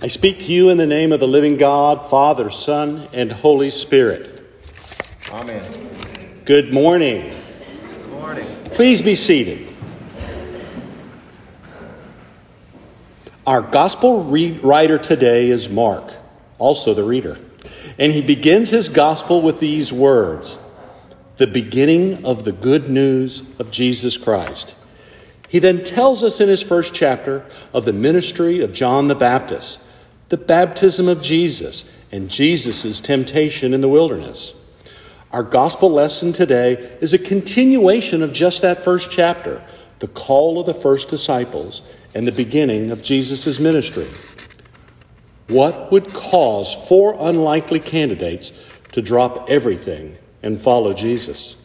I speak to you in the name of the living God, Father, Son, and Holy Spirit. Amen. Good morning. Good morning. Please be seated. Our gospel read- writer today is Mark, also the reader. And he begins his gospel with these words the beginning of the good news of Jesus Christ. He then tells us in his first chapter of the ministry of John the Baptist, the baptism of Jesus, and Jesus' temptation in the wilderness. Our gospel lesson today is a continuation of just that first chapter, the call of the first disciples and the beginning of Jesus' ministry. What would cause four unlikely candidates to drop everything and follow Jesus?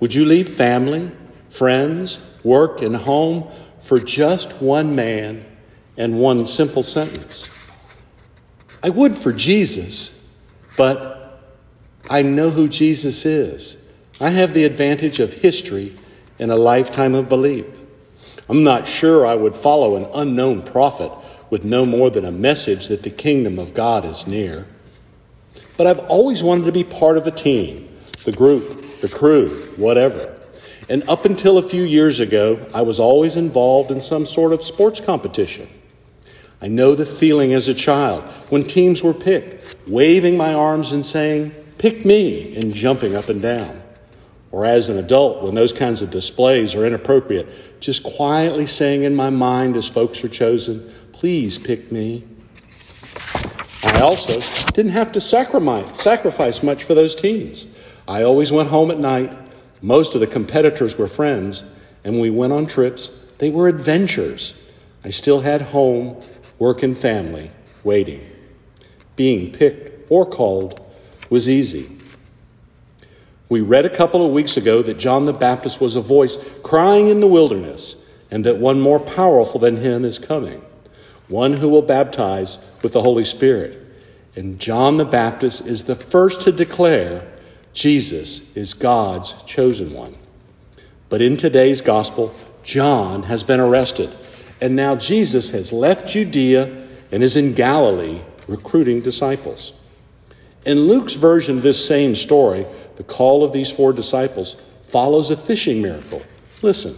Would you leave family, friends, work, and home for just one man and one simple sentence? I would for Jesus, but I know who Jesus is. I have the advantage of history and a lifetime of belief. I'm not sure I would follow an unknown prophet with no more than a message that the kingdom of God is near. But I've always wanted to be part of a team, the group, the crew, whatever. And up until a few years ago, I was always involved in some sort of sports competition. I know the feeling as a child when teams were picked, waving my arms and saying, Pick me, and jumping up and down. Or as an adult, when those kinds of displays are inappropriate, just quietly saying in my mind as folks are chosen, Please pick me. I also didn't have to sacrifice much for those teams. I always went home at night. Most of the competitors were friends, and when we went on trips, they were adventures. I still had home, work, and family waiting. Being picked or called was easy. We read a couple of weeks ago that John the Baptist was a voice crying in the wilderness, and that one more powerful than him is coming, one who will baptize with the Holy Spirit. And John the Baptist is the first to declare Jesus is God's chosen one. But in today's gospel, John has been arrested, and now Jesus has left Judea and is in Galilee recruiting disciples. In Luke's version of this same story, the call of these four disciples follows a fishing miracle. Listen.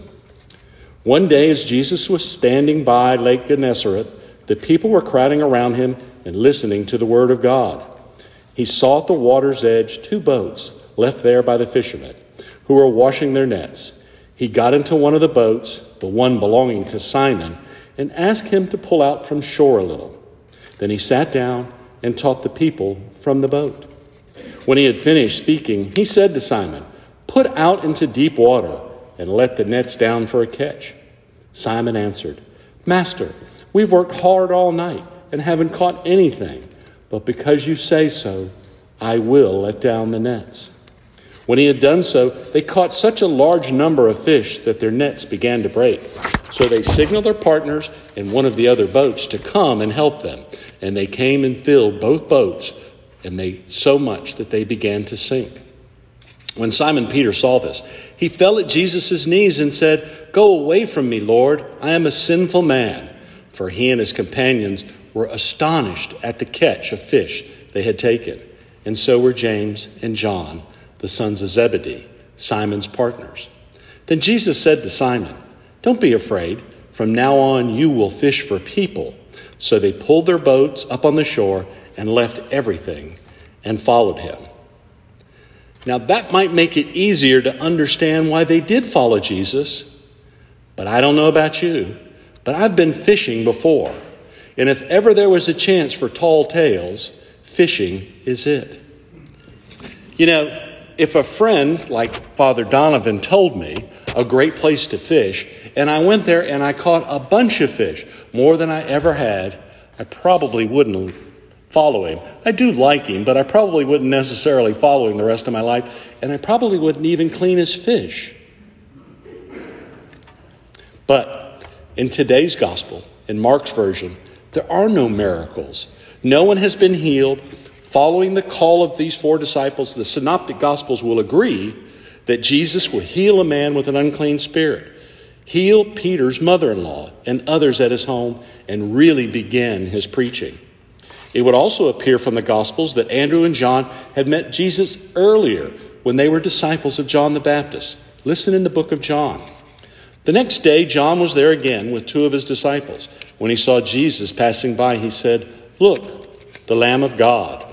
One day, as Jesus was standing by Lake Gennesaret, the people were crowding around him and listening to the word of God. He saw at the water's edge two boats left there by the fishermen who were washing their nets. He got into one of the boats, the one belonging to Simon, and asked him to pull out from shore a little. Then he sat down and taught the people from the boat. When he had finished speaking, he said to Simon, Put out into deep water and let the nets down for a catch. Simon answered, Master, we've worked hard all night and haven't caught anything, but because you say so, I will let down the nets. When he had done so, they caught such a large number of fish that their nets began to break. So they signaled their partners in one of the other boats to come and help them. And they came and filled both boats, and they so much that they began to sink. When Simon Peter saw this, he fell at Jesus' knees and said, Go away from me, Lord, I am a sinful man. For he and his companions were astonished at the catch of fish they had taken, and so were James and John the sons of Zebedee, Simon's partners. Then Jesus said to Simon, Don't be afraid. From now on, you will fish for people. So they pulled their boats up on the shore and left everything and followed him. Now, that might make it easier to understand why they did follow Jesus, but I don't know about you, but I've been fishing before. And if ever there was a chance for tall tales, fishing is it. You know, if a friend like Father Donovan told me a great place to fish, and I went there and I caught a bunch of fish, more than I ever had, I probably wouldn't follow him. I do like him, but I probably wouldn't necessarily follow him the rest of my life, and I probably wouldn't even clean his fish. But in today's gospel, in Mark's version, there are no miracles. No one has been healed. Following the call of these four disciples, the Synoptic Gospels will agree that Jesus will heal a man with an unclean spirit. heal Peter's mother in law and others at his home, and really begin his preaching. It would also appear from the Gospels that Andrew and John had met Jesus earlier when they were disciples of John the Baptist. Listen in the book of John. The next day, John was there again with two of his disciples. When he saw Jesus passing by, he said, Look, the Lamb of God.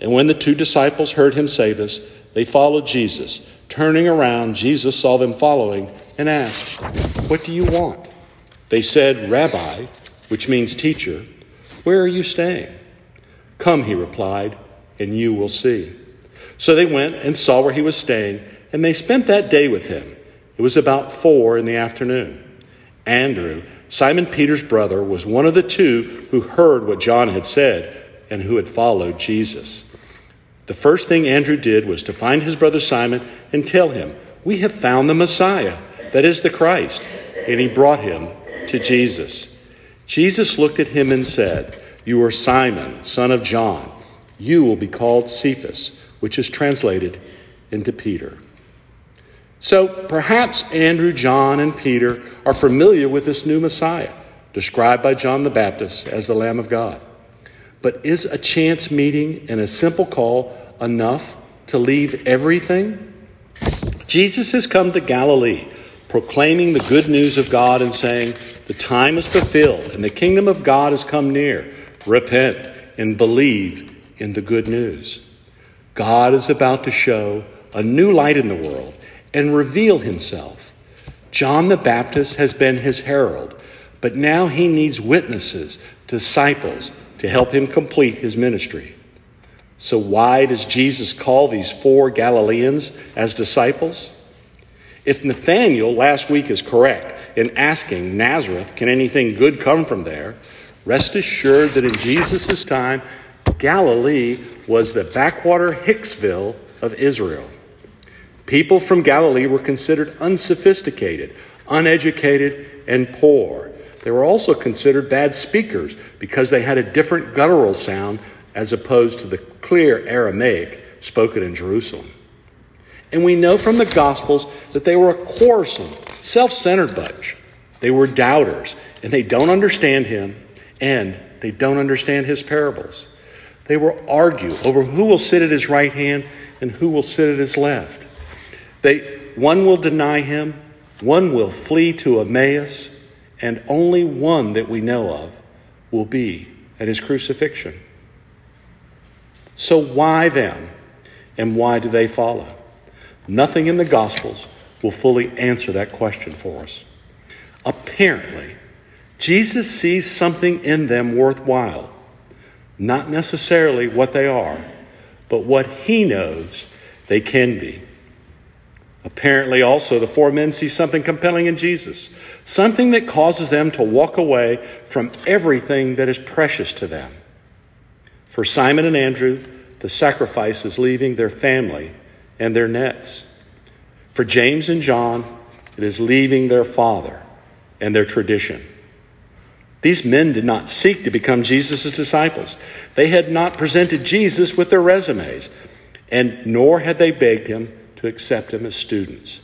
And when the two disciples heard him say this, they followed Jesus. Turning around, Jesus saw them following and asked, What do you want? They said, Rabbi, which means teacher, where are you staying? Come, he replied, and you will see. So they went and saw where he was staying, and they spent that day with him. It was about four in the afternoon. Andrew, Simon Peter's brother, was one of the two who heard what John had said and who had followed Jesus. The first thing Andrew did was to find his brother Simon and tell him, We have found the Messiah, that is the Christ. And he brought him to Jesus. Jesus looked at him and said, You are Simon, son of John. You will be called Cephas, which is translated into Peter. So perhaps Andrew, John, and Peter are familiar with this new Messiah, described by John the Baptist as the Lamb of God. But is a chance meeting and a simple call enough to leave everything? Jesus has come to Galilee, proclaiming the good news of God and saying, The time is fulfilled and the kingdom of God has come near. Repent and believe in the good news. God is about to show a new light in the world and reveal himself. John the Baptist has been his herald, but now he needs witnesses, disciples, to help him complete his ministry. So, why does Jesus call these four Galileans as disciples? If Nathanael last week is correct in asking Nazareth, can anything good come from there? Rest assured that in Jesus' time, Galilee was the backwater Hicksville of Israel. People from Galilee were considered unsophisticated, uneducated, and poor. They were also considered bad speakers because they had a different guttural sound as opposed to the clear Aramaic spoken in Jerusalem. And we know from the Gospels that they were a quarrelsome, self centered bunch. They were doubters, and they don't understand him, and they don't understand his parables. They will argue over who will sit at his right hand and who will sit at his left. They, one will deny him, one will flee to Emmaus, and only one that we know of will be at his crucifixion. So, why them? And why do they follow? Nothing in the Gospels will fully answer that question for us. Apparently, Jesus sees something in them worthwhile, not necessarily what they are, but what he knows they can be. Apparently, also, the four men see something compelling in Jesus, something that causes them to walk away from everything that is precious to them. For Simon and Andrew, the sacrifice is leaving their family and their nets. For James and John, it is leaving their father and their tradition. These men did not seek to become Jesus' disciples. They had not presented Jesus with their resumes, and nor had they begged him to accept him as students.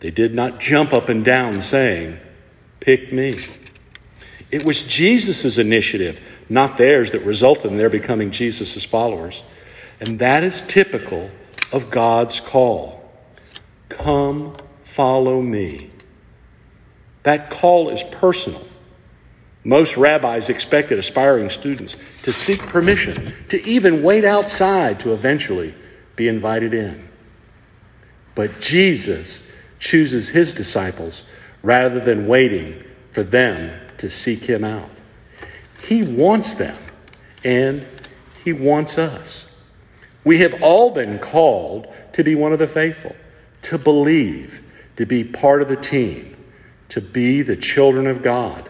They did not jump up and down saying, Pick me. It was Jesus' initiative, not theirs, that resulted in their becoming Jesus' followers. And that is typical of God's call Come, follow me. That call is personal. Most rabbis expected aspiring students to seek permission, to even wait outside to eventually be invited in. But Jesus chooses his disciples rather than waiting for them to seek him out. He wants them, and he wants us. We have all been called to be one of the faithful, to believe, to be part of the team, to be the children of God.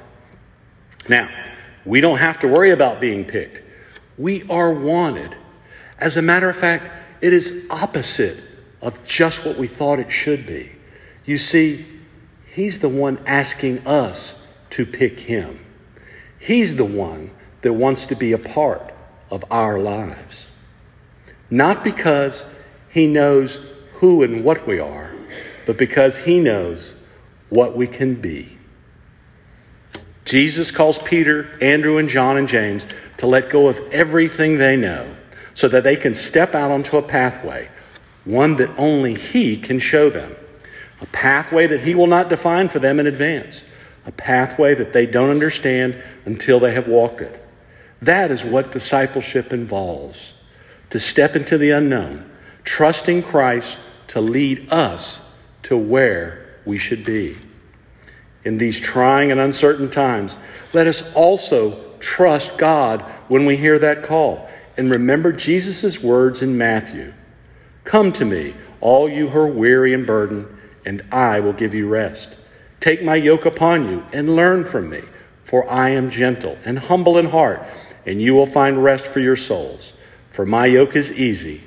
Now, we don't have to worry about being picked. We are wanted. As a matter of fact, it is opposite of just what we thought it should be. You see, He's the one asking us to pick Him. He's the one that wants to be a part of our lives. Not because He knows who and what we are, but because He knows what we can be. Jesus calls Peter, Andrew, and John and James to let go of everything they know so that they can step out onto a pathway, one that only He can show them. A pathway that He will not define for them in advance, a pathway that they don't understand until they have walked it. That is what discipleship involves to step into the unknown, trusting Christ to lead us to where we should be. In these trying and uncertain times, let us also trust God when we hear that call and remember Jesus' words in Matthew Come to me, all you who are weary and burdened, and I will give you rest. Take my yoke upon you and learn from me, for I am gentle and humble in heart, and you will find rest for your souls. For my yoke is easy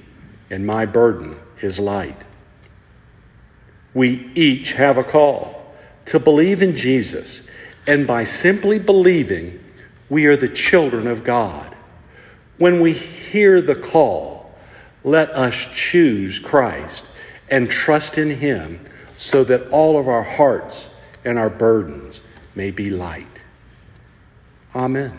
and my burden is light. We each have a call to believe in Jesus, and by simply believing, we are the children of God. When we hear the call, let us choose Christ and trust in Him so that all of our hearts and our burdens may be light. Amen.